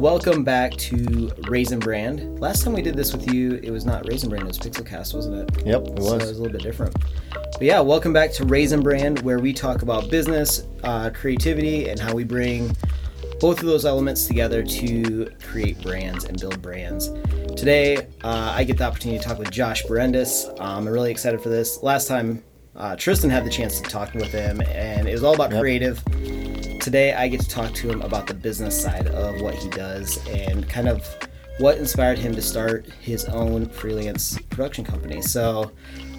welcome back to Raisin Brand. Last time we did this with you, it was not Raisin Brand, it was Pixelcast, wasn't it? Yep, it So it was. was a little bit different. But yeah, welcome back to Raisin Brand, where we talk about business, uh, creativity, and how we bring both of those elements together to create brands and build brands. Today, uh, I get the opportunity to talk with Josh Berendis. Um, I'm really excited for this. Last time, uh, Tristan had the chance to talk with him, and it was all about Yep. creative. Today, I get to talk to him about the business side of what he does and kind of what inspired him to start his own freelance production company. So,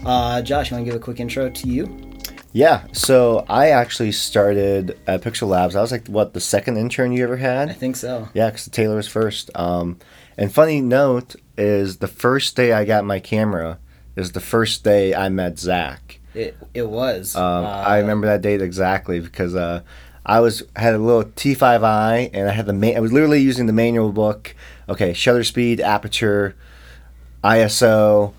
uh, Josh, you want to give a quick intro to you? Yeah, so I actually started at Pixel Labs. I was like, what, the second intern you ever had? I think so. Yeah, because Taylor was first. Um, and funny note is the first day I got my camera is the first day I met Zach. It, it was. Um, Uh, I remember that date exactly because uh, I was had a little T5i and I had the ma- I was literally using the manual book. Okay, shutter speed, aperture, ISO.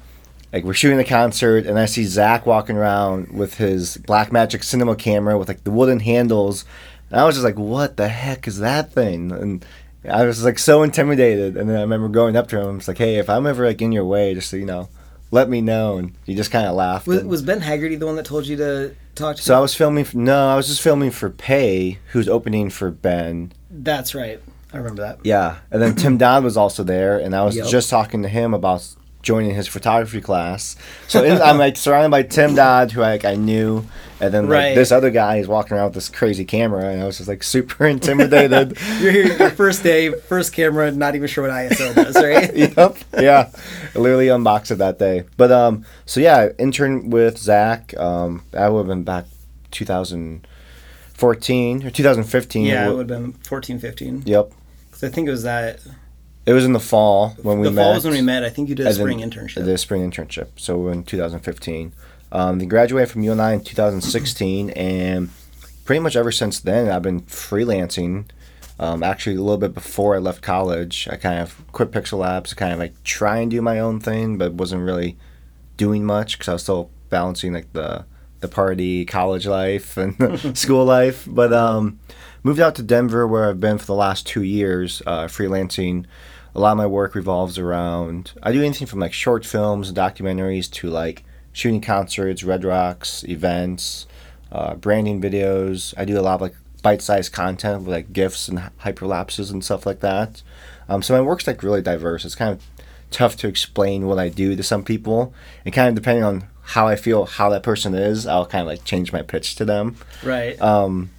Like we're shooting a concert and I see Zach walking around with his Blackmagic cinema camera with like the wooden handles. And I was just like, "What the heck is that thing?" And I was like so intimidated. And then I remember going up to him. I was like, "Hey, if I'm ever like in your way, just so you know, let me know." And he just kind of laughed. Was, was Ben Haggerty the one that told you to talk to? so I was filming. For, no, I was just filming for Pay, who's opening for Ben. That's right. I remember that. Yeah, and then Tim Dodd was also there, and I was Yep. just talking to him about joining his photography class. So it, I'm like surrounded by Tim Dodd, who like I knew, and then like, Right. this other guy is walking around with this crazy camera, and I was just like super intimidated. You're here, your first day, first camera, not even sure what ISO does, right? yep. Yeah. I literally unboxed it that day. But um so yeah, intern with Zach. Um that would have been back 2014 or 2015. yeah, it would have been 14, 15. Yep. 'Cause I think it was that. It was in the fall when we the met. fall was when we met. I think you did a spring internship. The spring internship. So we're in 2015. Um, they graduated from UNI in 2016, and pretty much ever since then, I've been freelancing. Um, actually, a little bit before I left college, I kind of quit Pixel Labs to kind of like try and do my own thing, but wasn't really doing much because I was still balancing like the the party, college life, and school life. But um, moved out to Denver, where I've been for the last two years, uh, freelancing. A lot of my work revolves around I do anything from like short films and documentaries to like shooting concerts, Red Rocks, events, uh, branding videos. I do a lot of like bite-sized content with like gifs and hyperlapses and stuff like that. Um, so my work's like really diverse. It's kind of tough to explain what I do to some people, and kind of depending on how I feel, how that person is, I'll kind of like change my pitch to them. right. Um,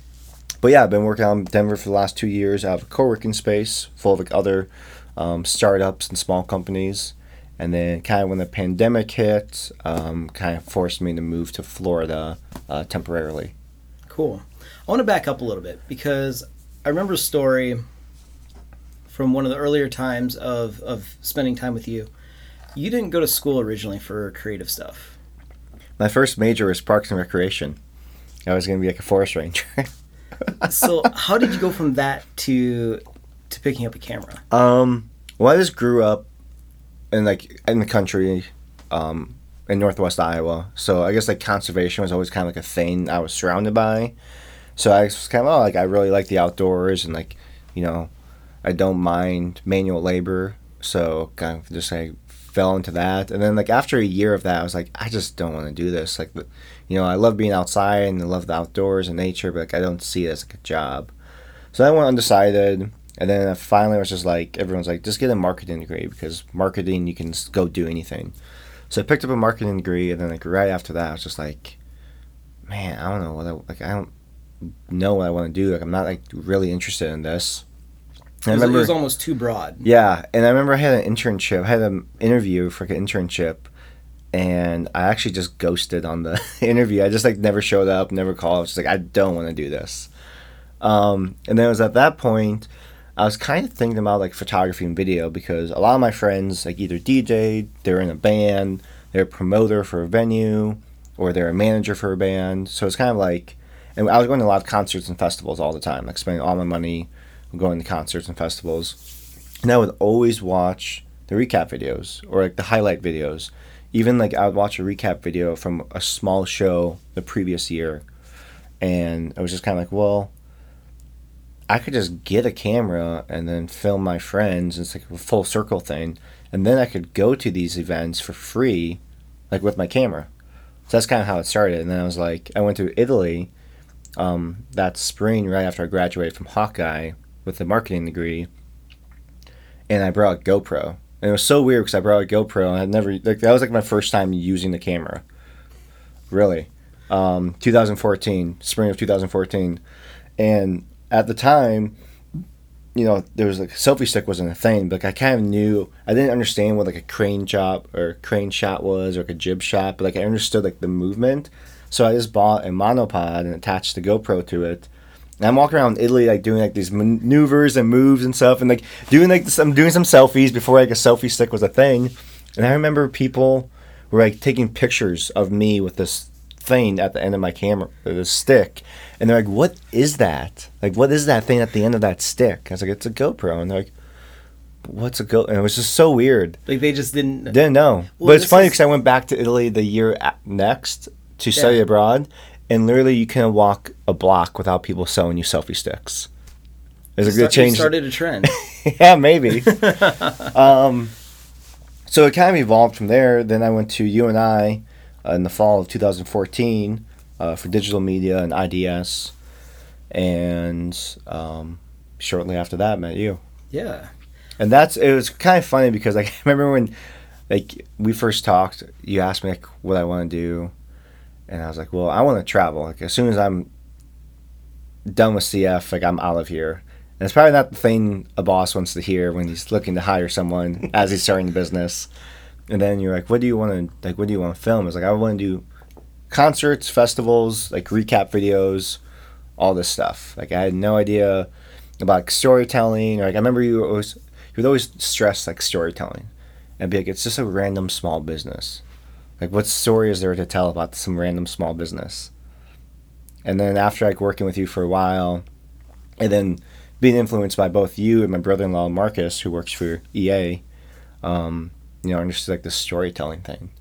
but yeah, I've been working on Denver for the last two years. I have a co-working space full of like other um, startups and small companies. And then kind of when the pandemic hit, um, kind of forced me to move to Florida uh, temporarily. Cool. I want to back up a little bit because I remember a story from one of the earlier times of, of spending time with you. You didn't go to school originally for creative stuff. My first major was Parks and Recreation. I was going to be like a forest ranger. So how did you go from that to to picking up a camera? Um, well, I just grew up in like in the country, um, in Northwest Iowa. So I guess like conservation was always kind of like a thing I was surrounded by. So I was kind of oh, like I really like the outdoors and like you know, I don't mind manual labor. So kind of just like fell into that. And then like after a year of that, I was like, I just don't want to do this. Like, you know, I love being outside and I love the outdoors and nature, but like I don't see it as like a job. So I went undecided. And then finally, I was just like, everyone's like, just get a marketing degree because marketing, you can go do anything. So I picked up a marketing degree. And then like right after that, I was just like, man, I don't know what I, like, I don't know what I want to do. Like, I'm not like really interested in this. And It I was, it was almost too broad. yeah, and I remember I had an internship. I had an interview for like an internship, and I actually just ghosted on the interview. I just like never showed up, never called. I was just like, I don't want to do this. Um, and then it was at that point I was kind of thinking about like photography and video because a lot of my friends like either DJ, they're in a band, they're a promoter for a venue, or they're a manager for a band. So it's kind of like, and I was going to a lot of concerts and festivals all the time, like spending all my money going to concerts and festivals. And I would always watch the recap videos or like the highlight videos. Even like I would watch a recap video from a small show the previous year, and I was just kind of like, well, I could just get a camera and then film my friends. It's like a full circle thing, and then I could go to these events for free, like with my camera. So that's kind of how it started. And then I was like, I went to Italy um, that spring right after I graduated from Hawkeye with a marketing degree, and I brought a GoPro. And it was so weird because I brought a GoPro and I had never like that was like my first time using the camera. Really, um, 2014, spring of 2014, and at the time, you know, there was like selfie stick wasn't a thing, but like, I kind of knew I didn't understand what like a crane job or crane shot was or like a jib shot, but like I understood like the movement. So I just bought a monopod and attached the GoPro to it. And I'm walking around Italy like doing like these maneuvers and moves and stuff, and like doing like this, I'm doing some selfies before like a selfie stick was a thing. And I remember people were like taking pictures of me with this thing at the end of my camera, the stick, and they're like, "What is that? Like, what is that thing at the end of that stick?" I was like, "It's a GoPro," and they're like, "What's a Go?" And it was just so weird. Like they just didn't didn't know. Well, but it's funny because is... I went back to Italy the year next to yeah. study abroad, and literally you can walk a block without people selling you selfie sticks. There's a good change. Started a trend. yeah, maybe. um, so it kind of evolved from there. Then I went to UNI uh, in the fall of 2014 uh, for digital media and IDS, and um, shortly after that, met you. Yeah. And that's it was kind of funny because like, I remember when like we first talked, you asked me like what I want to do, and I was like, well, I want to travel. Like as soon as I'm done with CF, like I'm out of here. And it's probably not the thing a boss wants to hear when he's looking to hire someone as he's starting the business. And then you're like, what do you want to like? What do you want to film? It's like I want to do concerts, festivals, like recap videos, all this stuff. Like I had no idea about like, storytelling. Or, like I remember you always you would always stress like storytelling, and be like, it's just a random small business. Like, what story is there to tell about some random small business? And then after like working with you for a while, and then being influenced by both you and my brother-in-law Marcus, who works for EA, um, you know, understood like the storytelling thing,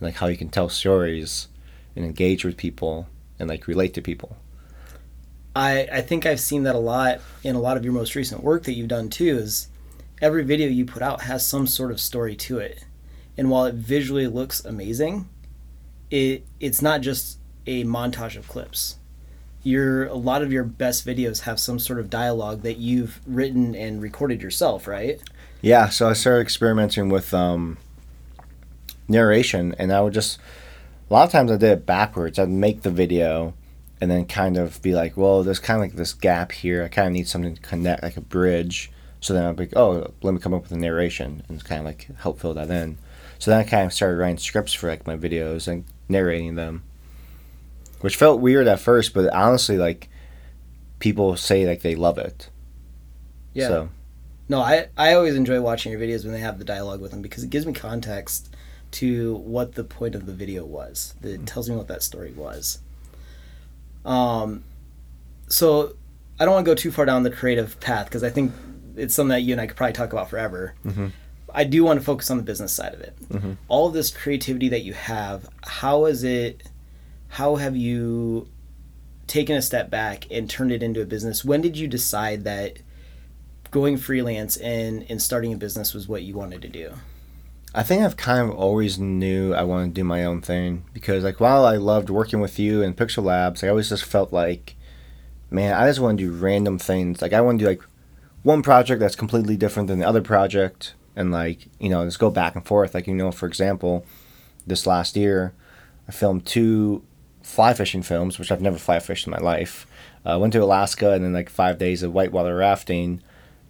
like how you can tell stories and engage with people and like relate to people. I I think I've seen that a lot in a lot of your most recent work that you've done too. Is every video you put out has some sort of story to it and while it visually looks amazing, it it's not just a montage of clips. Your a lot of your best videos have some sort of dialogue that you've written and recorded yourself, right? Yeah, so I started experimenting with um, narration, and I would just a lot of times I did it backwards. I'd make the video and then kind of be like, well, there's kind of like this gap here. I kind of need something to connect, like a bridge. So then I'd be like, oh, let me come up with a narration and kind of like help fill that in. So then I kind of started writing scripts for like my videos and narrating them, which felt weird at first, but honestly, like people say like they love it. Yeah. So. No, I I always enjoy watching your videos when they have the dialogue with them because it gives me context to what the point of the video was. It mm-hmm. tells me what that story was. Um, so I don't want to go too far down the creative path because I think it's something that you and I could probably talk about forever. Mm-hmm. I do want to focus on the business side of it. Mm-hmm. All of this creativity that you have, how is it? How have you taken a step back and turned it into a business? When did you decide that going freelance and and starting a business was what you wanted to do? I think I've kind of always knew I wanted to do my own thing because like while I loved working with you in Pixel Labs, I always just felt like, man, I just want to do random things. Like I want to do like one project that's completely different than the other project and like you know just go back and forth like you know for example this last year i filmed two fly fishing films which i've never fly fished in my life i uh, went to alaska and then like five days of whitewater rafting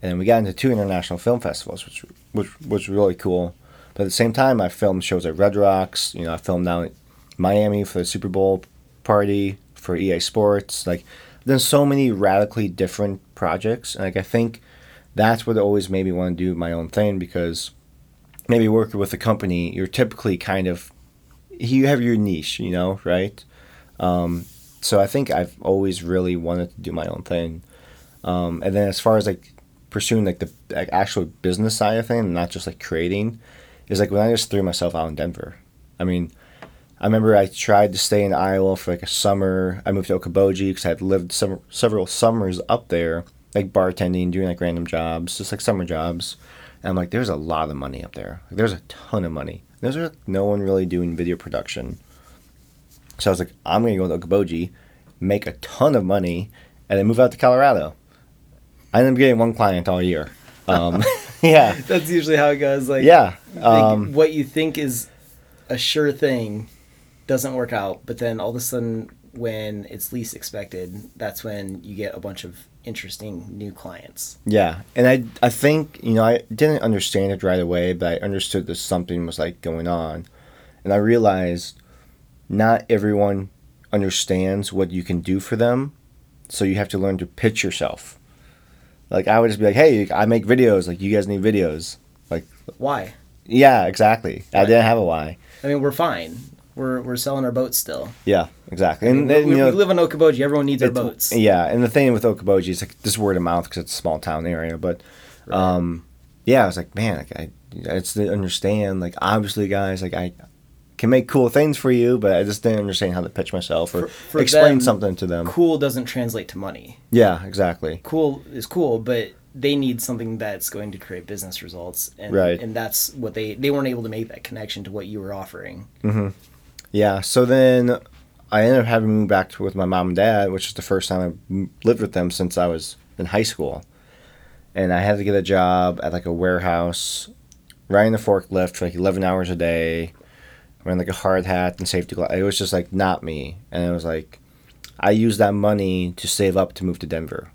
and then we got into two international film festivals which which was really cool but at the same time i filmed shows at red rocks you know i filmed down in miami for the super bowl party for ea sports like I've done so many radically different projects and like i think that's what always made me want to do my own thing because maybe working with a company, you're typically kind of you have your niche, you know, right? Um, so I think I've always really wanted to do my own thing. Um, and then as far as like pursuing like the like, actual business side of thing, not just like creating, is like when I just threw myself out in Denver. I mean, I remember I tried to stay in Iowa for like a summer. I moved to Okoboji because I had lived some, several summers up there like bartending, doing like random jobs, just like summer jobs. And I'm like, there's a lot of money up there. Like, there's a ton of money. There's like, no one really doing video production. So I was like, I'm gonna go to Okoboji, make a ton of money, and then move out to Colorado. I end up getting one client all year. Um, yeah, That's usually how it goes. Like yeah. like, Um, what you think is a sure thing doesn't work out, but then all of a sudden, when it's least expected, that's when you get a bunch of interesting new clients. Yeah, and I I think you know I didn't understand it right away, but I understood that something was like going on, and I realized not everyone understands what you can do for them, so you have to learn to pitch yourself. Like I would just be like, "Hey, I make videos. Like you guys need videos." Like, Why? yeah, exactly. I didn't have a why. I mean, we're fine. We're we're selling our boats still. Yeah, exactly. I And mean, then, we, you know, we live on Okoboji. Everyone needs our boats. Yeah, and the thing with Okoboji is like this word of mouth because it's a small town area. But um, yeah, I was like, man, like I, it's to understand. Like obviously, guys, like I can make cool things for you, but I just didn't understand how to pitch myself or For- for explain them, something to them. Cool doesn't translate to money. Yeah, exactly. Cool is cool, but they need something that's going to create business results, and Right. and that's what they they weren't able to make that connection to what you were offering. Mm-hmm. Yeah. So then I ended up having to move back to, with my mom and dad, which is the first time I lived with them since I was in high school. And I had to get a job at like a warehouse, riding the forklift for like 11 hours a day, wearing like a hard hat and safety glasses. It was just like not me. And it was like, I used that money to save up to move to Denver.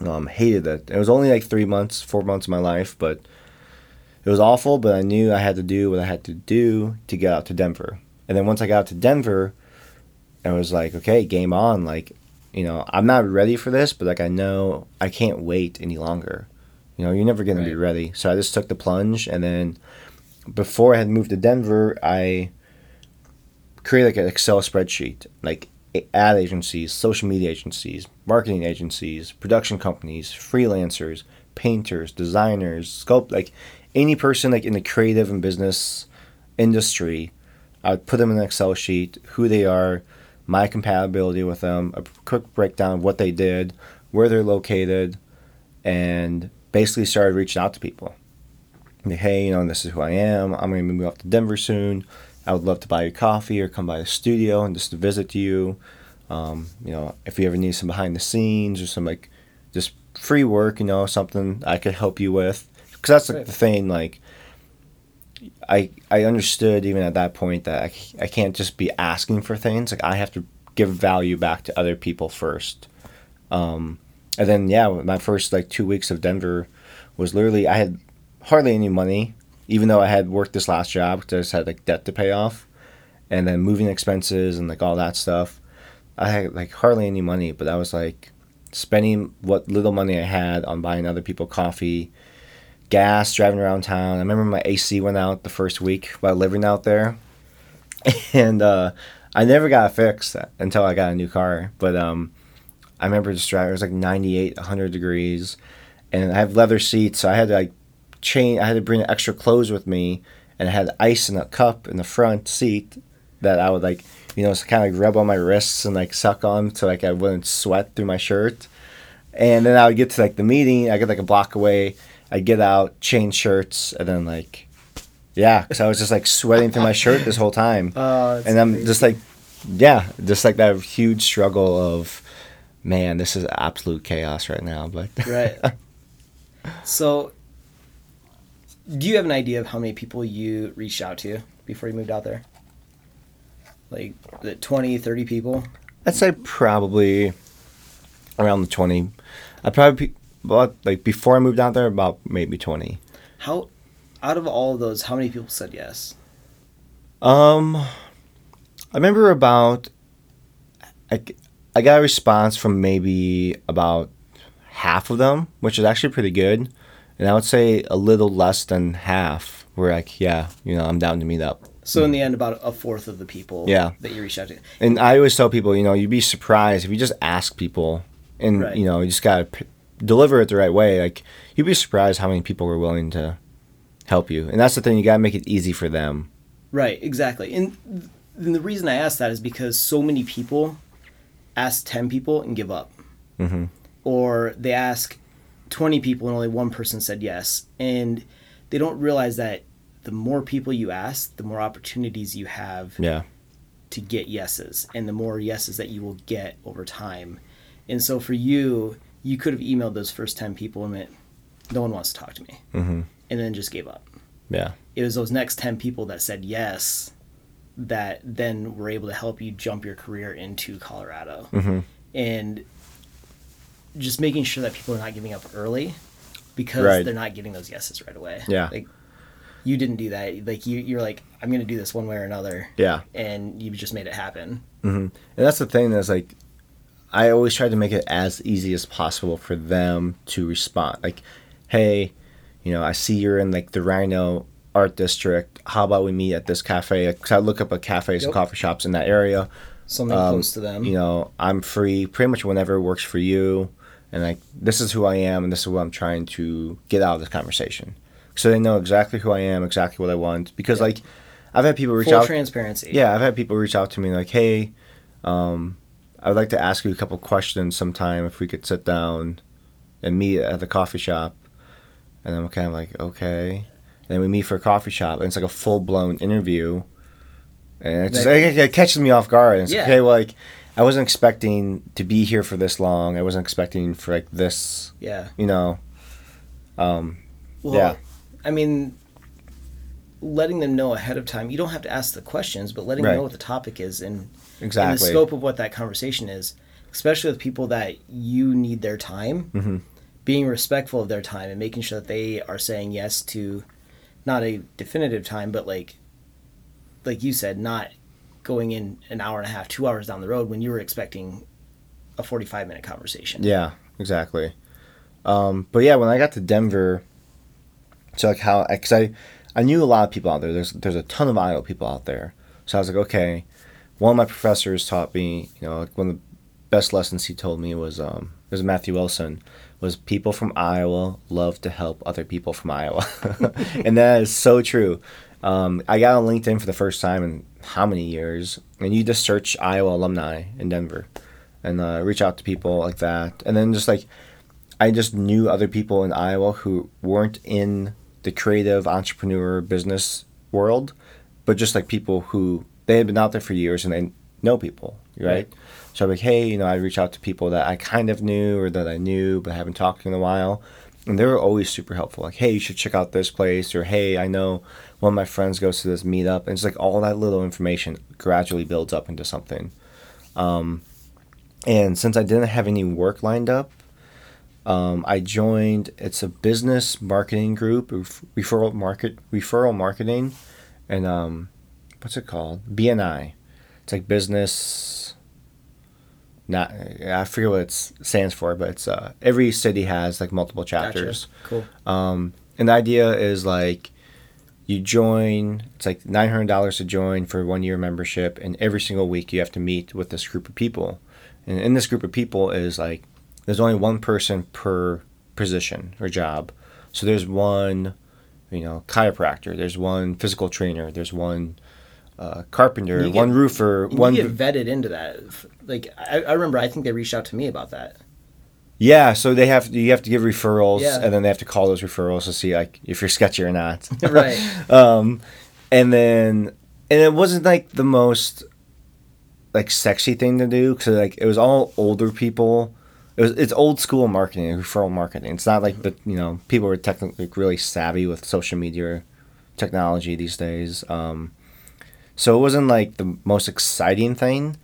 Um, hated it. It was only like three months, four months of my life, but it was awful. But I knew I had to do what I had to do to get out to Denver. And then once I got out to Denver, I was like, okay, game on. Like, you know, I'm not ready for this, but like I know I can't wait any longer. You know, you're never gonna be ready. So I just took the plunge, and then before I had moved to Denver, I created like an Excel spreadsheet, like ad agencies, social media agencies, marketing agencies, production companies, freelancers, painters, designers, sculpt, like any person like in the creative and business industry. I would put them in an Excel sheet, who they are, my compatibility with them, a quick breakdown of what they did, where they're located, and basically started reaching out to people. Hey, you know, this is who I am. I'm going to move up to Denver soon. I would love to buy you coffee or come by the studio and just to visit you. Um, you know, if you ever need some behind the scenes or some like just free work, you know, something I could help you with. Because that's like, the thing, like, I I understood even at that point that I, I can't just be asking for things. Like I have to give value back to other people first. Um, and then yeah, my first like two weeks of Denver was literally I had hardly any money, even though I had worked this last job because I just had like debt to pay off, and then moving expenses and like all that stuff. I had like hardly any money, but I was like spending what little money I had on buying other people coffee, gas, driving around town. I remember my AC went out the first week while living out there, and uh, I never got fixed until I got a new car. But um, I remember just driving. It was like 98, 100 degrees, and I have leather seats, so I had to like chain. I had to bring extra clothes with me, and I had ice in a cup in the front seat that I would like, you know, kind of like rub on my wrists and like suck on so like I wouldn't sweat through my shirt. And then I would get to like the meeting. I get like a block away. I get out, change shirts, and then like, yeah, because I was just like sweating through my shirt this whole time Uh, and I'm just like, yeah, just like that huge struggle of, man, this is absolute chaos right now. But right. So, do you have an idea of how many people you reached out to before you moved out there? Like, the it 20, 30 people? I'd say probably around the twenty. I probably about like before I moved out there about maybe twenty. How, out of all of those, how many people said yes? Um, I remember about I, I got a response from maybe about half of them, which is actually pretty good. And I would say a little less than half were like, yeah, you know, I'm down to meet up. So, in the end, about a fourth of the people Yeah. that you reached out to. And I always tell people, you know, you'd be surprised if you just ask people, and Right. you know, you just gotta p- deliver it the right way. Like you'd be surprised how many people were willing to help you, and that's the thing. You gotta make it easy for them. Right, exactly. And, th- and the reason I ask that is because so many people ask 10 people and give up. Mhm. or they ask 20 people and only one person said yes and they don't realize that the more people you ask the more opportunities you have Yeah. to get yeses and the more yeses that you will get over time and so for you you could have emailed those first 10 people and went no one wants to talk to me Mm-hmm. and then just gave up Yeah. it was those next 10 people that said yes that then were able to help you jump your career into colorado Mhm. and just making sure that people are not giving up early because Right. they're not getting those yeses right away Yeah. like you didn't do that like you, you're like i'm gonna do this one way or another Yeah. and you just made it happen hmm And that's the thing is like, I always try to make it as easy as possible for them to respond. Like, hey, you know, I see you're in like the RiNo Art District. How about we meet at this cafe? Because I look up at cafes Yep. and coffee shops in that area. something Um, close to them You know, I'm free pretty much whenever works for you. And like, this is who I am, and this is what I'm trying to get out of this conversation. So they know exactly who I am, exactly what I want. Because Yep. like, I've had people reach out. full out. transparency Yeah, I've had people reach out to me like, "Hey, um, I would like to ask you a couple questions sometime if we could sit down and meet at the coffee shop." And I'm kind of like, "Okay." And then we meet for a coffee shop, and it's like a full blown interview, and it just it, it catches me off guard. And it's Yeah. like, okay, well, like I wasn't expecting to be here for this long. I wasn't expecting for like this, yeah you know. Um, well Yeah. i mean letting them know ahead of time you don't have to ask the questions but letting Right. them know what the topic is and and exactly. the scope of what that conversation is, especially with people that you need their time, Mhm. being respectful of their time and making sure that they are saying yes to not a definitive time, but like, like you said, not going in an hour and a half, two hours down the road when you were expecting a 45 minute conversation. Yeah, exactly. Um, but yeah, when I got to Denver, so like how, because I, I knew a lot of people out there. There's there's a ton of Iowa people out there. So I was like, okay. One of my professors taught me, you know, like one of the best lessons he told me was, um, it was Matthew Wilson, was people from Iowa love to help other people from Iowa, and that is so true. Um, I got on LinkedIn for the first time in how many years, and you just search Iowa alumni in Denver, and uh, reach out to people like that, and then just like I just knew other people in Iowa who weren't in the creative entrepreneur business world, but just like people who they had been out there for years and they know people, right? Right. So I'm like, hey, you know, I reach out to people that I kind of knew or that I knew but haven't talked in a while. And they were always super helpful. Like, hey, you should check out this place, or hey, I know one of my friends goes to this meetup. And it's like all that little information gradually builds up into something. Um, and since I didn't have any work lined up, um, I joined. It's a business marketing group, referral market, referral marketing, and um, what's it called? BNI. It's like business. Not I forget what it stands for, but it's uh, every city has like multiple chapters. Cool. Um, and the idea is like you join. It's like nine hundred dollars to join for one year membership, and every single week you have to meet with this group of people. And in this group of people is like there's only one person per position or job. So there's one, you know, chiropractor. There's one physical trainer. There's one uh, carpenter. Get- one roofer. One get vetted into that. Like, I, I remember, I think they reached out to me about that. Yeah, so they have you have to give referrals, Yeah. and then they have to call those referrals to see like if you're sketchy or not. Right. Um, and then and it wasn't like the most like sexy thing to do because like it was all older people. It was it's old school marketing, referral marketing. It's not like the you know people are technically really savvy with social media technology these days. Um, so it wasn't like the most exciting thing,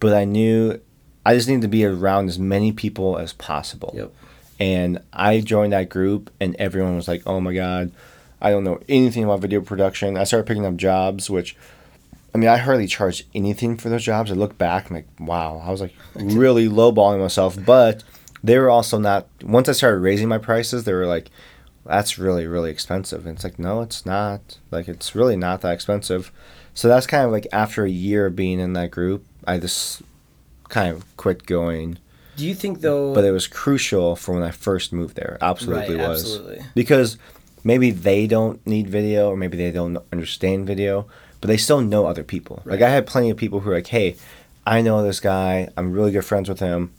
but I knew I just need to be around as many people as possible. Yep. And I joined that group, and everyone was like, "Oh my god, I don't know anything about video production." I started picking up jobs, which, I mean, I hardly charged anything for those jobs. I look back, I'm like, "Wow," I was like really lowballing myself. But they were also not. Once I started raising my prices, they were like, "That's really really expensive." And it's like, no, it's not. Like, it's really not that expensive. So that's kind of like after a year of being in that group, I just kind of quit going Do you think, though. but it was crucial for when I first moved there. Absolutely Right, was. absolutely. Because maybe they don't need video or maybe they don't understand video, but they still know other people. Like I had plenty of people who were like, "Hey, I know this guy. I'm really good friends with him.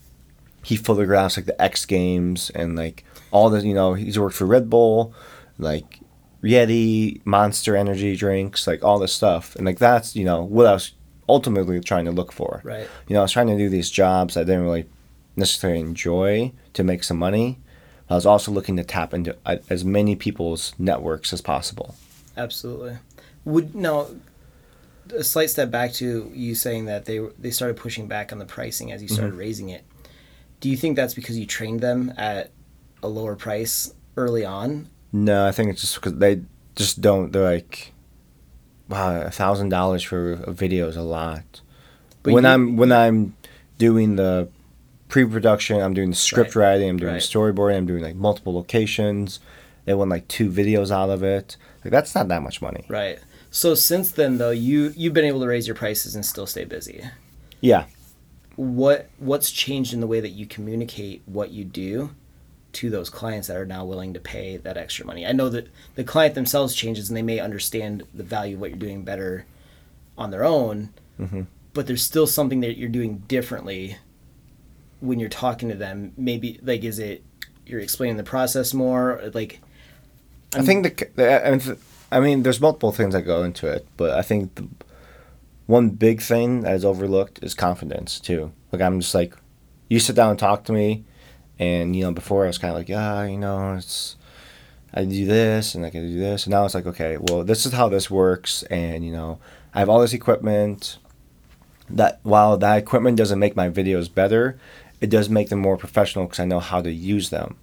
he photographs like the X Games and like all the you know he's worked for Red Bull, like Yeti, Monster Energy drinks, like all this stuff, and like that's you know what I was ultimately trying to look for. Right. You know, I was trying to do these jobs I didn't really necessarily enjoy to make some money. I was also looking to tap into uh, as many people's networks as possible. Absolutely. Would now a slight step back to you saying that they they started pushing back on the pricing as you started Mm-hmm. raising it. Do you think that's because you trained them at a lower price early on? No, I think it's just because they just don't. They're like, wow, a thousand dollars for a video is a lot. But when you- I'm when I'm doing the pre-production, I'm doing the script Right. writing, I'm doing Right. storyboarding, I'm doing like multiple locations. They want like two videos out of it. Like that's not that much money. Right. So since then though, you you've been able to raise your prices and still stay busy. Yeah. What what's changed in the way that you communicate what you do to those clients that are now willing to pay that extra money? I know that the client themselves changes and they may understand the value of what you're doing better on their own, Mhm. but there's still something that you're doing differently when you're talking to them. Maybe like is it you're explaining the process more? Like I think the, the I mean, th- I mean, there's multiple things that go into it, but I think the one big thing that is overlooked is confidence too. Like I'm just like, you sit down and talk to me, and you know before I was kind of like, yeah, you know, it's I do this and I can do this, and now it's like, okay, well, this is how this works, and you know, I have all this equipment. That while that equipment doesn't make my videos better, it does make them more professional because I know how to use them.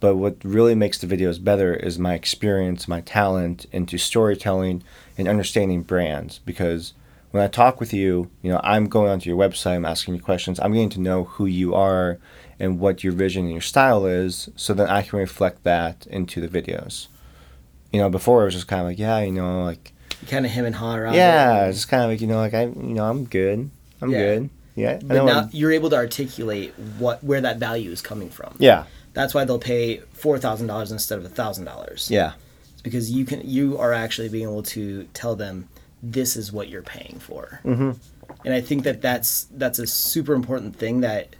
But what really makes the videos better is my experience, my talent into storytelling and understanding brands. Because when I talk with you, you know, I'm going onto your website, I'm asking you questions, I'm getting to know who you are and what your vision and your style is, so then I can reflect that into the videos. You know, before it was just kind of like, yeah, you know, like, kind of him and around. yeah, it. it's just kind of like, you know, like I, you know, I'm good, I'm Yeah. good, yeah, But now I'm- you're able to articulate what where that value is coming from. yeah, That's why they'll pay four thousand dollars instead of thousand dollars. yeah, It's because you can you are actually being able to tell them this is what you're paying for. Mhm. And I think that that's that's a super important thing that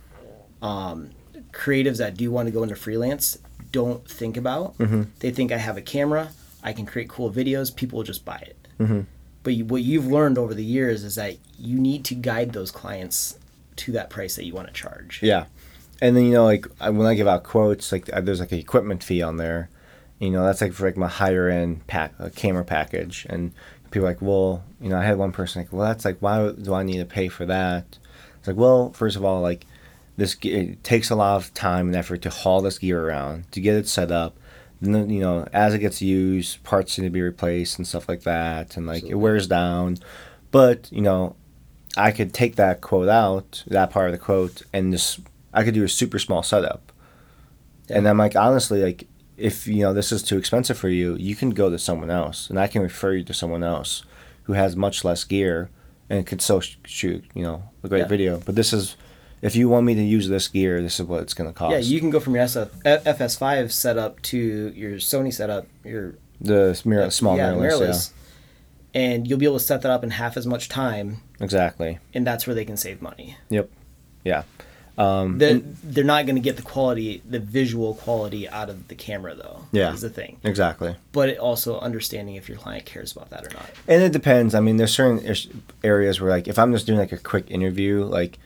um, creatives that do want to go into freelance don't think about. Mhm. They think I have a camera, I can create cool videos, people will just buy it. Mhm. But you, what you've learned over the years is that you need to guide those clients to that price that you want to charge. Yeah, and then you know, like I- when I give out quotes, like there's like an equipment fee on there. You know, that's like for like my higher end pack uh, camera package, and people are like, well, you know, I had one person like, well, that's like, why do I need to pay for that? It's like, well, first of all, like this it takes a lot of time and effort to haul this gear around to get it set up. Then, you know, as it gets used, parts need to be replaced and stuff like that, and like it wears down. But you know, I could take that quote out, that part of the quote, and just I could do a super small setup. And I'm like, honestly, like if you know this is too expensive for you, you can go to someone else, and I can refer you to someone else who has much less gear and could still sh- shoot, you know, a great Yeah. video. But this is, if you want me to use this gear, this is what it's gonna cost. Yeah, you can go from your SF, F- FS5 setup to your Sony setup, your the mirror, small yeah, mirrorless, mirrorless, and you'll be able to set that up in half as much time, exactly. and that's where they can save money. Yep. Yeah. Um, They're, they're not going to get the quality, the visual quality out of the camera, though. Yeah. is the thing. exactly. But it also understanding if your client cares about that or not. And it depends. I mean, there's certain areas where, like, if I'm just doing like a quick interview, like,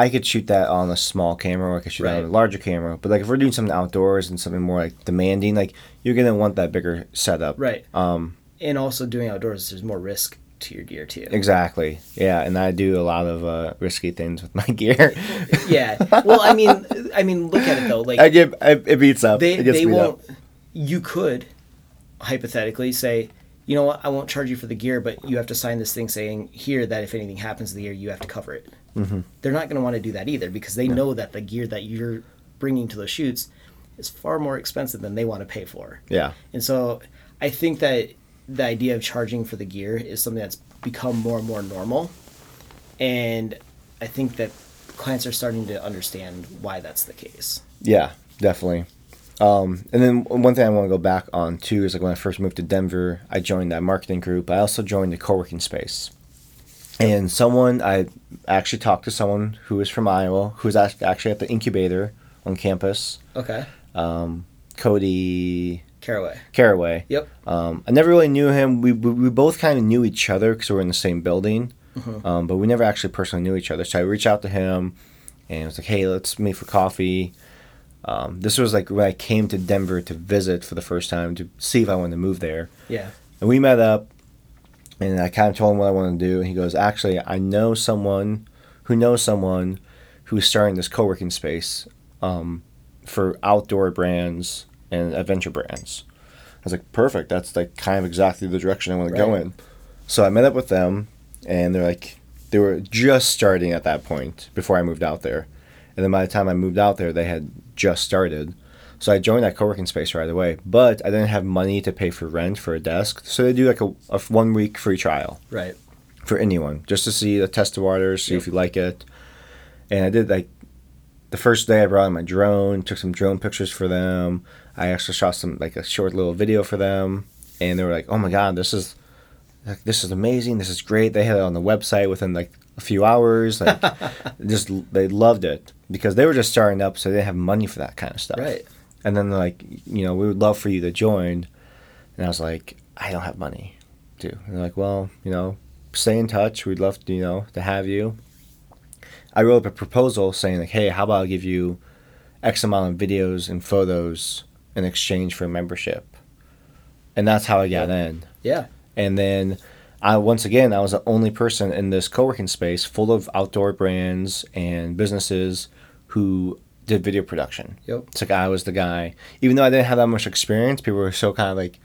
I could shoot that on a small camera, or I could shoot that on a larger camera. But like, if we're doing something outdoors and something more like demanding, like, you're gonna want that bigger setup. Right. Um. And also doing outdoors, there's more risk to your gear too. Exactly. Yeah. And I do a lot of uh, risky things with my gear. Yeah. Well, I mean, I mean, look at it though. Like I get it, beats up. they they won't. up. You could hypothetically say, you know what, I won't charge you for the gear, but you have to sign this thing saying here that if anything happens to the gear, you have to cover it. Mhm. They're not going to want to do that either because they know that the gear that you're bringing to those shoots is far more expensive than they want to pay for. Yeah. And so I think that the idea of charging for the gear is something that's become more and more normal. And I think that clients are starting to understand why that's the case. Yeah, definitely. Um, and then one thing I want to go back on too is like when I first moved to Denver, I joined that marketing group. I also joined the co-working space, And someone I actually talked to someone who was from Iowa, who was actually at the incubator on campus. Okay. Um, Cody Caraway. Caraway. Yep. Um, I never really knew him. We, we, we both kind of knew each other because we were in the same building, Mhm. um, but we never actually personally knew each other. So I reached out to him and was like, hey, let's meet for coffee. Um, this was like when I came to Denver to visit for the first time to see if I wanted to move there. Yeah. And we met up, and I kind of told him what I wanted to do. And he goes, Actually, I know someone who knows someone who's starting this co working space um, for outdoor brands and adventure brands. I was like, Perfect. That's like kind of exactly the direction I want to go in. So I met up with them, and they're like, they were just starting at that point before I moved out there. And then by the time I moved out there, they had just started. So I joined that co-working space right away, but I didn't have money to pay for rent for a desk. So they do like a, a one week free trial Right. for anyone, just to see the test the waters, see Yep. if you like it. And I did like the first day I brought in my drone, took some drone pictures for them. I actually shot some like a short little video for them, and they were like, "Oh my god, this is like this is amazing. This is great." They had it on the website within like a few hours. Like just they loved it because they were just starting up, so they didn't have money for that kind of stuff. Right. And then they're like, you know, we would love for you to join. And I was like, I don't have money to. And they're like, well, you know, stay in touch. We'd love to, you know, to have you. I wrote up a proposal saying like, hey, how about I give you X amount of videos and photos in exchange for membership? And that's how I got in. Yeah. And then I once again I was the only person in this co-working space full of outdoor brands and businesses who did video production. Yep. It's like I was the guy. Even though I didn't have that much experience, people were so kind of like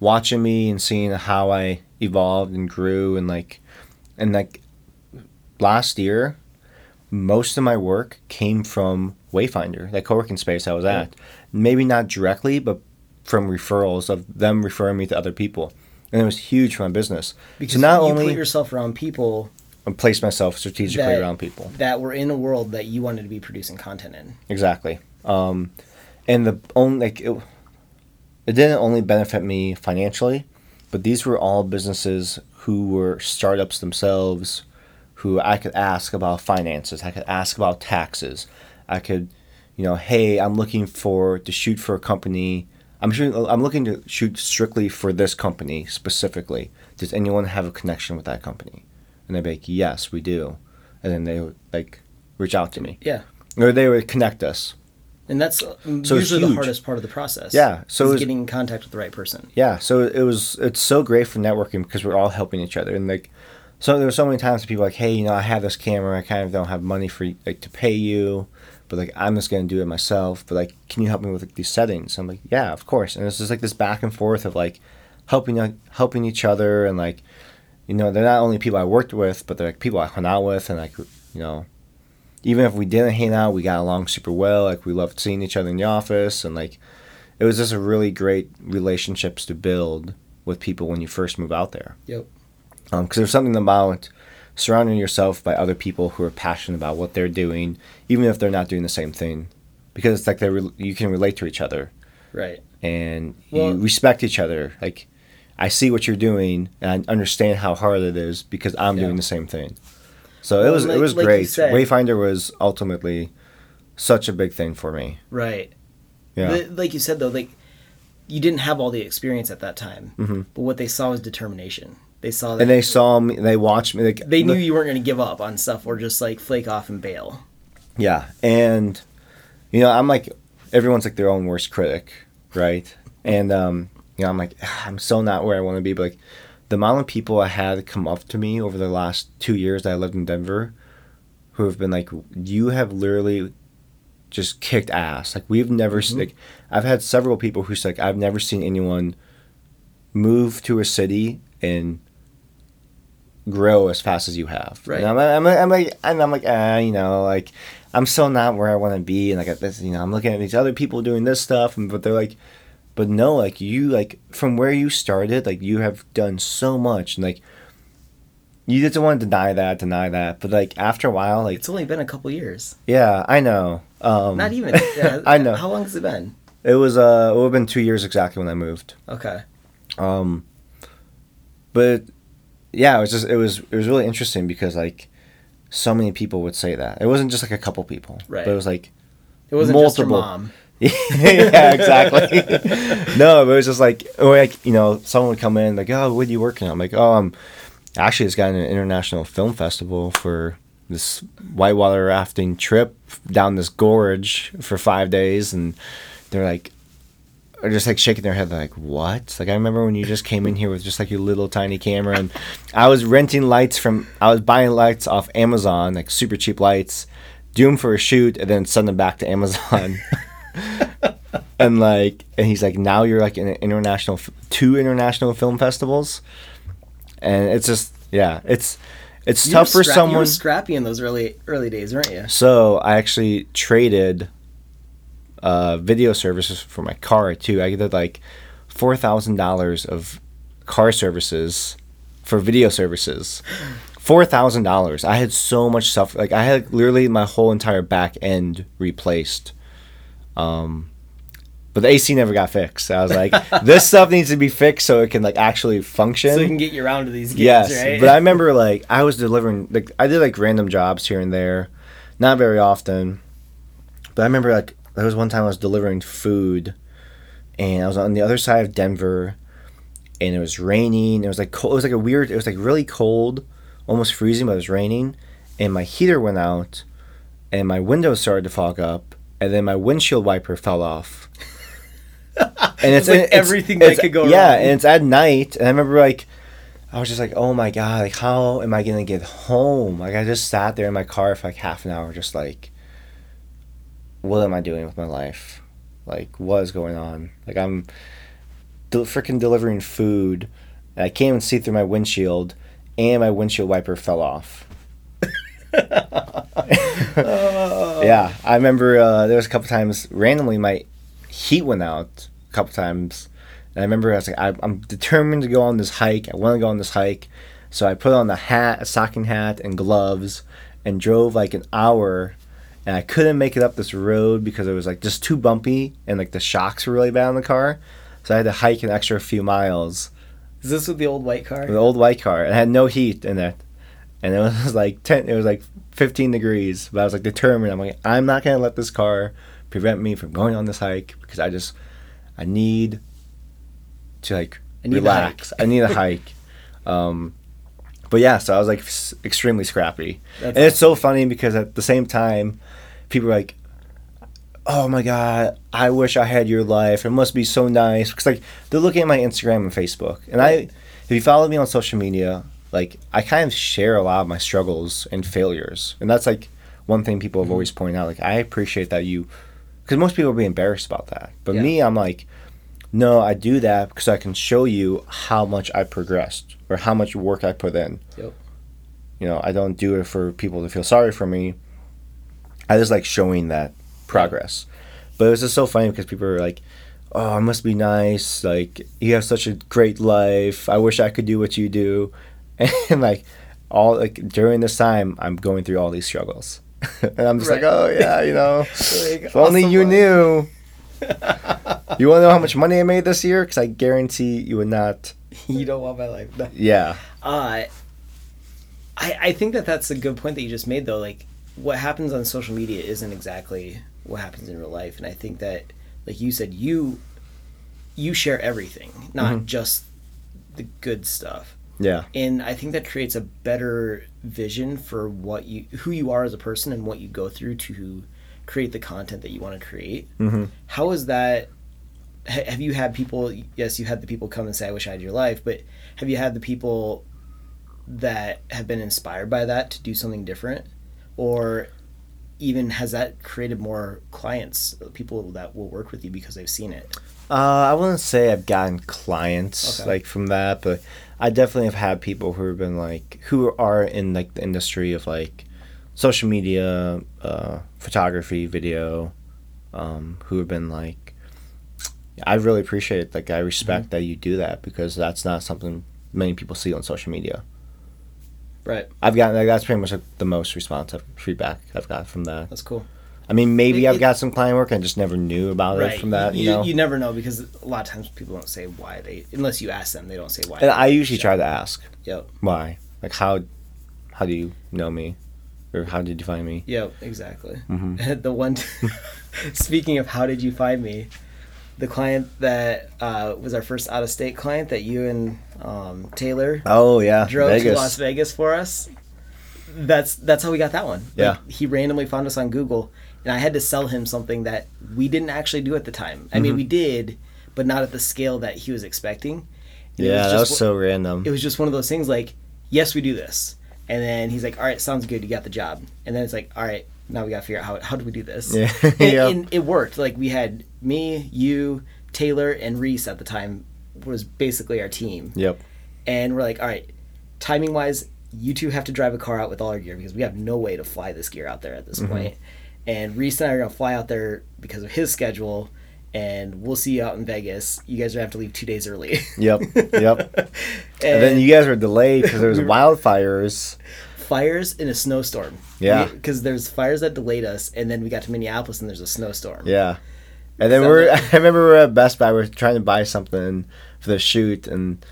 watching me and seeing how I evolved and grew and like and like last year most of my work came from Wayfinder, that co-working space I was at. Maybe not directly, but from referrals of them referring me to other people. And it was huge for my business. Because so not you only put yourself around people I place myself strategically That- around people. that were in a world that you wanted to be producing content in. Exactly. Um, and the only like it, it didn't only benefit me financially, but these were all businesses who were startups themselves, who I could ask about finances. I could ask about taxes. I could, you know, hey, I'm looking for to shoot for a company. I'm shooting, I'm looking to shoot strictly for this company specifically. Does anyone have a connection with that company? And they'd be like, yes, we do. And then they would like reach out to me Yeah. or they would connect us. And that's uh, it's usually the hardest part of the process. Yeah, so is it's- getting in contact with the right person. Yeah, so it was it's so great for networking because we're all helping each other and like so there were so many times that people like, hey, you know, I have this camera, I kind of don't have money for like to pay you, but like I'm just gonna do it myself. But like, can you help me with like, these settings? I'm like, yeah, of course. And it's just like this back and forth of like helping helping each other and like you know they're not only people I worked with, but they're like people I hung out with and like you know even if we didn't hang out, we got along super well. Like we loved seeing each other in the office, and like it was just a really great relationships to build with people when you first move out there. Yep. Um, because there's something about surrounding yourself by other people who are passionate about what they're doing, even if they're not doing the same thing, because it's like they re- you can relate to each other Right. and Well- you respect each other. Like I see what you're doing, and I understand how hard it is because I'm Yeah. doing the same thing. So it was like- it was like great. said- Wayfinder was ultimately such a big thing for me. Right. Yeah. The- like you said though, like you didn't have all the experience at that time, Mhm. but what they saw was determination. They saw that and they saw me. They watched me. Like, they knew you weren't going to give up on stuff or just like flake off and bail. Yeah, and you know, I'm like everyone's like their own worst critic, right? And um, you know, I'm like "Ah, I'm so not where I want to be, but like the amount of people I had come up to me over the last two years that I lived in Denver, who have been like, you have literally just kicked ass. Like we've never Mhm. like I've had several people who's like I've never seen anyone move to a city and grow as fast as you have. Right. And I'm, I'm, I'm like, and I'm like, ah, you know, like I'm still not where I want to be, and like this, you know, I'm looking at these other people doing this stuff, and but they're like, but no, like you, like from where you started, like you have done so much, and like you just don't want to deny that, deny that, but like after a while, like It's only been a couple years. yeah, I know. Um, Not even. Yeah, I know. How long has it been? It was uh, it would have been two years exactly when I moved. Okay. Um, but yeah, it was just it was it was really interesting because like so many people would say that. It wasn't just like a couple people, Right. But it was like It wasn't multiple. just your mom. yeah, exactly. no, but it was just like, like you know, someone would come in like, "Oh, what are you working on?" I'm like, "Oh, I'm actually just got an international film festival for this whitewater rafting trip down this gorge for five days," and they're like, are just like shaking their head like what like i remember when you just came in here with just like your little tiny camera and i was renting lights from i was buying lights off amazon like super cheap lights do them for a shoot and then send them back to amazon and like and he's like now you're like in an international two international film festivals and it's just yeah it's it's You tough for scra- You were someone scrappy in those early early days, weren't you? so I actually traded uh, video services for my car too. I did like four thousand dollars of car services for video services. Four thousand dollars. I had so much stuff. Like I had literally my whole entire back end replaced. Um, but the AC never got fixed. I was like, this stuff needs to be fixed so it can like actually function. So you can get you around to these gigs, Yes, right? but I remember like I was delivering like I did like random jobs here and there, not very often. But I remember like there was one time I was delivering food, and I was on the other side of Denver, and it was raining. It was like cold. It was like a weird. It was like really cold, almost freezing, but it was raining, and my heater went out, and my windows started to fog up, and then my windshield wiper fell off. And It's like everything that it's- could go Yeah, wrong. and it's at night, and I remember like I was just like, oh my god, like how am I gonna get home? Like I just sat there in my car for like half an hour, just like, what am I doing with my life? Like what is going on? Like I'm, del- freaking delivering food, and I can't even see through my windshield, and my windshield wiper fell off. Oh, yeah, I remember uh, there was a couple times randomly my heat went out a couple times. And I remember I was like, I, I'm determined to go on this hike. I want to go on this hike. So I put on the hat, a stocking hat, and gloves, and drove like an hour. And I couldn't make it up this road because it was like just too bumpy, and like the shocks were really bad on the car. So I had to hike an extra few miles. Is this with the old white car? The old white car. It had no heat in it, and it was like ten. It was like 15 degrees. But I was like determined. I'm like, I'm not gonna let this car prevent me from going on this hike because I just, I need to like I need relax. I need a hike. Um, but yeah, so I was like s- extremely scrappy, That's and it's so funny because at the same time, people are like, "Oh my god, I wish I had your life. It must be so nice." Because like they're looking at my Instagram and Facebook, and I, if you follow me on social media, like I kind of share a lot of my struggles and failures, and that's like one thing people have mm-hmm. always pointed out. Like I appreciate that you, because most people would be embarrassed about that, but Yeah. me, I'm like. No, I do that because I can show you how much I progressed or how much work I put in. Yep. You know, I don't do it for people to feel sorry for me. I just like showing that progress. But it was just so funny because people were like, "Oh, it must be nice. Like you have such a great life. I wish I could do what you do." And like all like during this time, I'm going through all these struggles, and I'm just like, "Oh yeah, you know, Like, if only you life. knew." you want to know how much money I made this year? Because I guarantee you would not. you don't want my life. No. Yeah. Uh, I I think that that's a good point that you just made though. Like what happens on social media isn't exactly what happens in real life, and I think that like you said, you you share everything, not Mhm. just the good stuff. Yeah. And I think that creates a better vision for what you who you are as a person and what you go through to create the content that you want to create. hmm How is that? ha- Have you had people? Yes, you had the people come and say, "I wish I had your life," but have you had the people that have been inspired by that to do something different, or even has that created more clients, people that will work with you because they've seen it? Uh, I wouldn't say I've gotten clients Okay. like from that, but I definitely have had people who have been like who are in like the industry of like social media, uh, photography, video, um, who have been like, I really appreciate like I respect that you do that because that's not something many people see on social media. Right. I've gotten like that's pretty much like, the most responsive feedback I've got from that. That's cool. I mean, maybe It- I've got some client work. I just never knew about it from that. You, know, you never know because a lot of times people don't say why they unless you ask them they don't say why. and I usually try to ask Yep. why. Like how, how do you know me, or how did you find me? Yep. Exactly. Mhm. the one. speaking of how did you find me, the client that uh, was our first out of state client that you and um, Taylor Oh yeah, drove Vegas. to Las Vegas for us. That's that's how we got that one. Like, Yeah. he randomly found us on Google, and I had to sell him something that we didn't actually do at the time. I Mm-hmm. mean, we did, but not at the scale that he was expecting. And it Yeah, that just was so random. It was just one of those things like, yes, we do this, and then he's like, all right, sounds good, you got the job, and then it's like, all right, now we got to figure out how how do we do this. Yeah. and, Yeah. and it worked. Like we had me, you, Taylor, and Reese at the time was basically our team Yep. and we're like, all right, timing wise, you two have to drive a car out with all our gear because we have no way to fly this gear out there at this point. And Reese and I are gonna fly out there because of his schedule, and we'll see you out in Vegas. You guys are gonna have to leave two days early. Yep. Yep. and, and then you guys were delayed because there was wildfires. fires in a snowstorm. Yeah. because there's fires that delayed us, and then we got to Minneapolis and there's a snowstorm. Yeah. And then So we're I remember we were at Best Buy, we are trying to buy something for the shoot and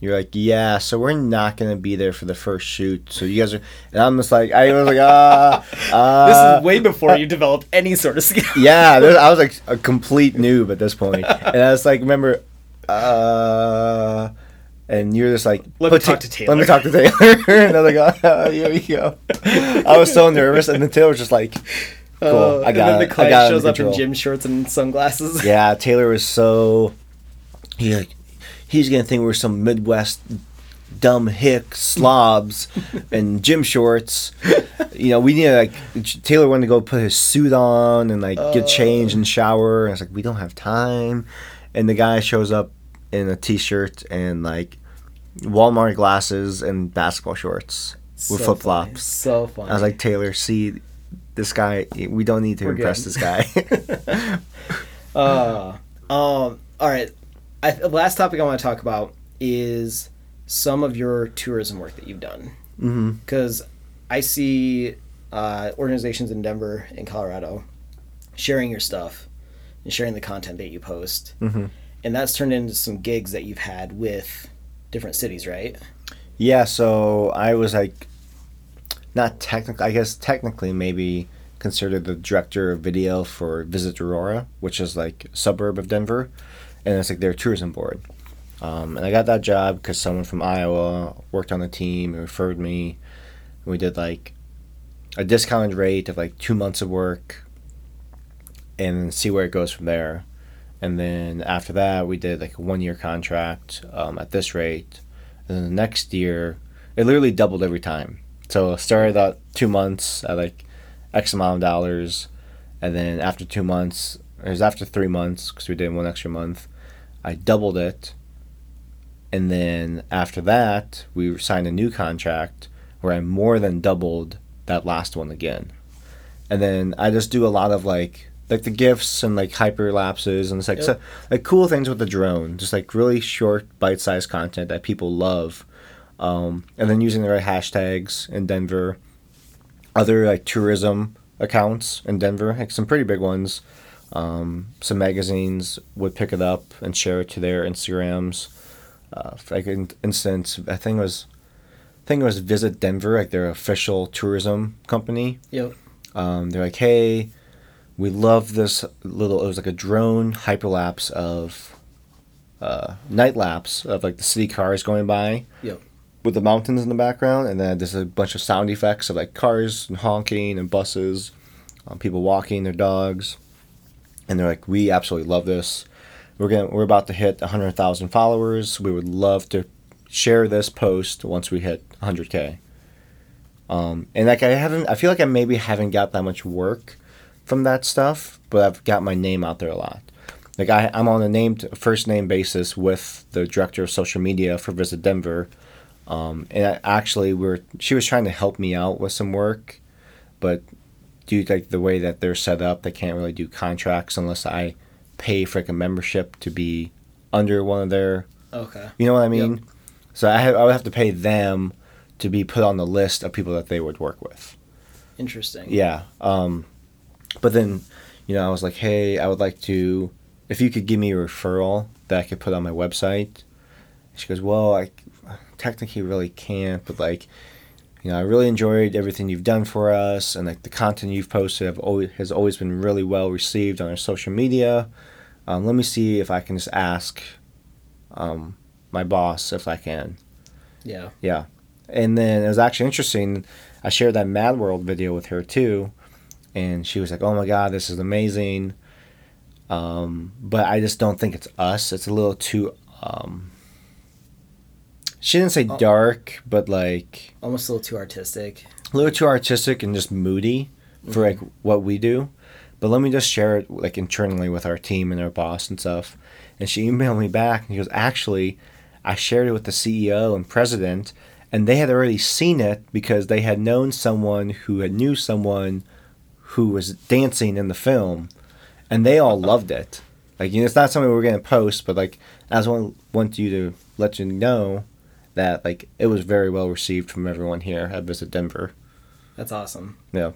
you're like, Yeah, so we're not gonna be there for the first shoot. So you guys are and I'm just like I was like, ah uh, This is way before you developed any sort of skill. Yeah, there- I was like a complete noob at this. And I was like, remember uh and you're just like, Let me talk Ta- to Taylor." Let me talk to Taylor. and I was like, oh, here we go. I was so nervous, and then Taylor was just like, cool, Uh, I got and then it. the I client shows up in control." gym shorts and sunglasses. Yeah, Taylor was so he like he's gonna think we're some Midwest dumb hick slobs and gym shorts. You know, we need to like Taylor wanted to go put his suit on and like get changed and shower. And I was like, we don't have time. And the guy shows up in a t-shirt and like Walmart glasses and basketball shorts with So flip flops. So funny. I was like, Taylor, see this guy. We don't need to We're impress good. this guy. Uh, um, all right. I, the last topic I want to talk about is some of your tourism work that you've done. Because I see uh, organizations in Denver and Colorado sharing your stuff and sharing the content that you post. hmm And that's turned into some gigs that you've had with different cities, right? Yeah, so I was like, not technically, I guess technically maybe considered the director of video for Visit Aurora, which is like a suburb of Denver, and it's like their tourism board. Um, and I got that job because someone from Iowa worked on the team and referred me. And We did like a discounted rate of like two months of work, and see where it goes from there. And then after that, we did like a one year contract um, at this rate. And then the next year, it literally doubled every time. So started out two months at like X amount of dollars. And then after two months, it was after three months because we did one extra month, I doubled it. And then after that, we signed a new contract where I more than doubled that last one again. And then I just do a lot of like like the gifts and like hyperlapses and it's like Yep. so, like cool things with the drone, just like really short, bite-sized content that people love. Um, and then using the right hashtags in Denver, other like tourism accounts in Denver, like some pretty big ones. Um, some magazines would pick it up and share it to their Instagrams. Uh, like in instance, I think it was, I think it was Visit Denver, like their official tourism company. Yep. Um, they're like, hey, we love this little. It was like a drone hyperlapse of uh, night lapse of like the city cars going by. Yep. With the mountains in the background, and then there's a bunch of sound effects of like cars and honking and buses, um, people walking their dogs, and they're like, we absolutely love this. We're gonna we're about to hit hundred thousand followers. We would love to share this post once we hit 100k. Um, and like I haven't, I feel like I maybe haven't got that much work from that stuff, but I've got my name out there a lot. Like I, I'm on a named first name basis with the director of social media for Visit Denver, um, and I actually we're she was trying to help me out with some work, but due to like the way that they're set up, they can't really do contracts unless I pay for like a membership to be under one of their Okay. you know what I mean? Yep. So I, have, I would have to pay them to be put on the list of people that they would work with. Interesting. Yeah. Um, But then, you know, I was like, hey, I would like to, if you could give me a referral that I could put on my website. She goes, well, I technically really can't, but like, you know, I really enjoyed everything you've done for us, and like the content you've posted have always has always been really well received on our social media. Um, let me see if I can just ask um, my boss if I can. Yeah. Yeah. And then it was actually interesting. I shared that Mad World video with her too, and she was like, "Oh my god, this is amazing." Um, but I just don't think it's us. It's a little too. Um, she didn't say Oh. dark, but like Almost a little too artistic. a little too artistic and just moody for mm-hmm. like what we do. But let me just share it like internally with our team and our boss and stuff. And she emailed me back and she goes, actually, I shared it with the CEO and president, and they had already seen it because they had known someone who had knew someone who was dancing in the film, and they all loved it. Like you know, it's not something we're gonna post, but like I just want want you to let you know that like it was very well received from everyone here at Visit Denver. That's awesome. Yeah.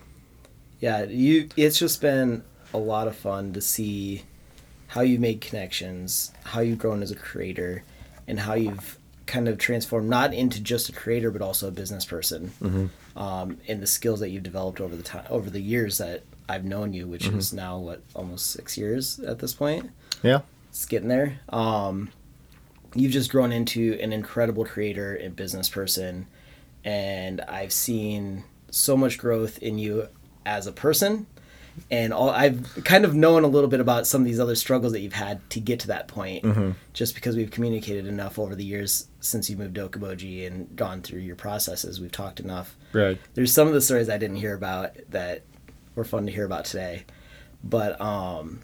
Yeah, you. It's just been a lot of fun to see how you made connections, how you've grown as a creator, and how you've kind of transformed not into just a creator but also a business person. Mm-hmm. Um, and the skills that you've developed over the time over the years that I've known you, which is now what almost six years at this point. Yeah. It's getting there. Um, you've just grown into an incredible creator and business person, and I've seen so much growth in you as a person. And all I've kind of known a little bit about some of these other struggles that you've had to get to that point, just because we've communicated enough over the years since you moved to Okoboji and gone through your processes. We've talked enough Right. there's some of the stories I didn't hear about that were fun to hear about today. But um,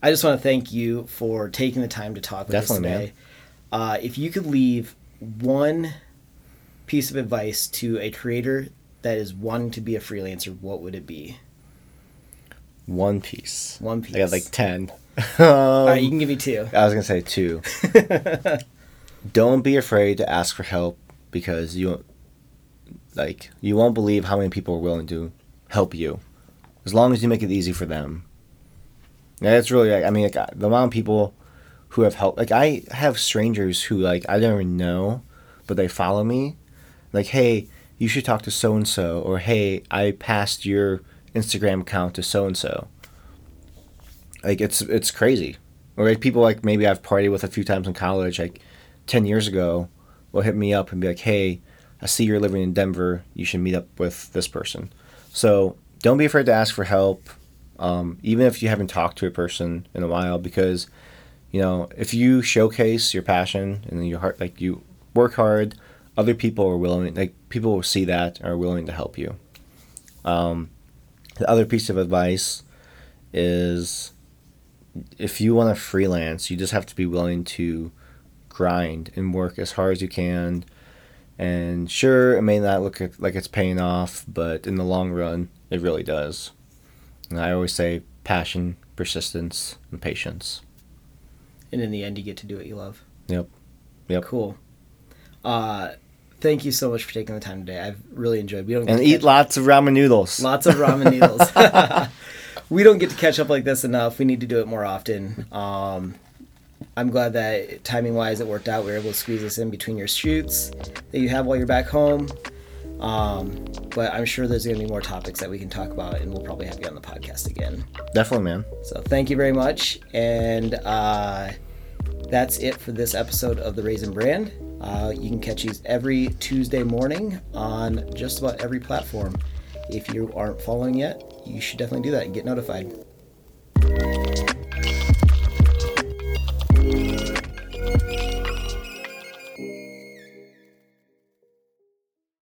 I just want to thank you for taking the time to talk with Definitely, us man. Uh, if you could leave one piece of advice to a creator that is wanting to be a freelancer, what would it be? One piece. One piece. I got like ten. All right, you Um, can give me two. I was gonna say two. Don't be afraid to ask for help because you, like, you won't believe how many people are willing to help you, as long as you make it easy for them. Yeah, it's really. like, I mean, like, the amount of people who have helped. Like, I have strangers who like I don't even know, but they follow me. Like, hey, you should talk to so and so, or hey, I passed your Instagram account to so and so. Like, it's it's crazy. Or like people like maybe I've partied with a few times in college, like ten years ago, will hit me up and be like, "Hey, I see you're living in Denver. You should meet up with this person." So don't be afraid to ask for help, um, even if you haven't talked to a person in a while, because you know if you showcase your passion and your heart, like you work hard, other people are willing. Like people will see that and are willing to help you. Um, the other piece of advice is if you want to freelance, you just have to be willing to grind and work as hard as you can. And sure, it may not look like it's paying off, but in the long run, it really does. And I always say passion, persistence, and patience. And in the end, you get to do what you love. Yep. Yep. Cool. Uh, thank you so much for taking the time today. I've really enjoyed. We don't And eat lots of ramen noodles. Lots of ramen noodles. we don't get to catch up like this enough. We need to do it more often. Um, I'm glad that timing wise it worked out. We were able to squeeze this in between your shoots that you have while you're back home. Um, but I'm sure there's going to be more topics that we can talk about, and we'll probably have you on the podcast again. Definitely, man. So thank you very much. And uh, that's it for this episode of the Raisin Brand. Uh, you can catch these every Tuesday morning on just about every platform. If you aren't following yet, you should definitely do that and get notified.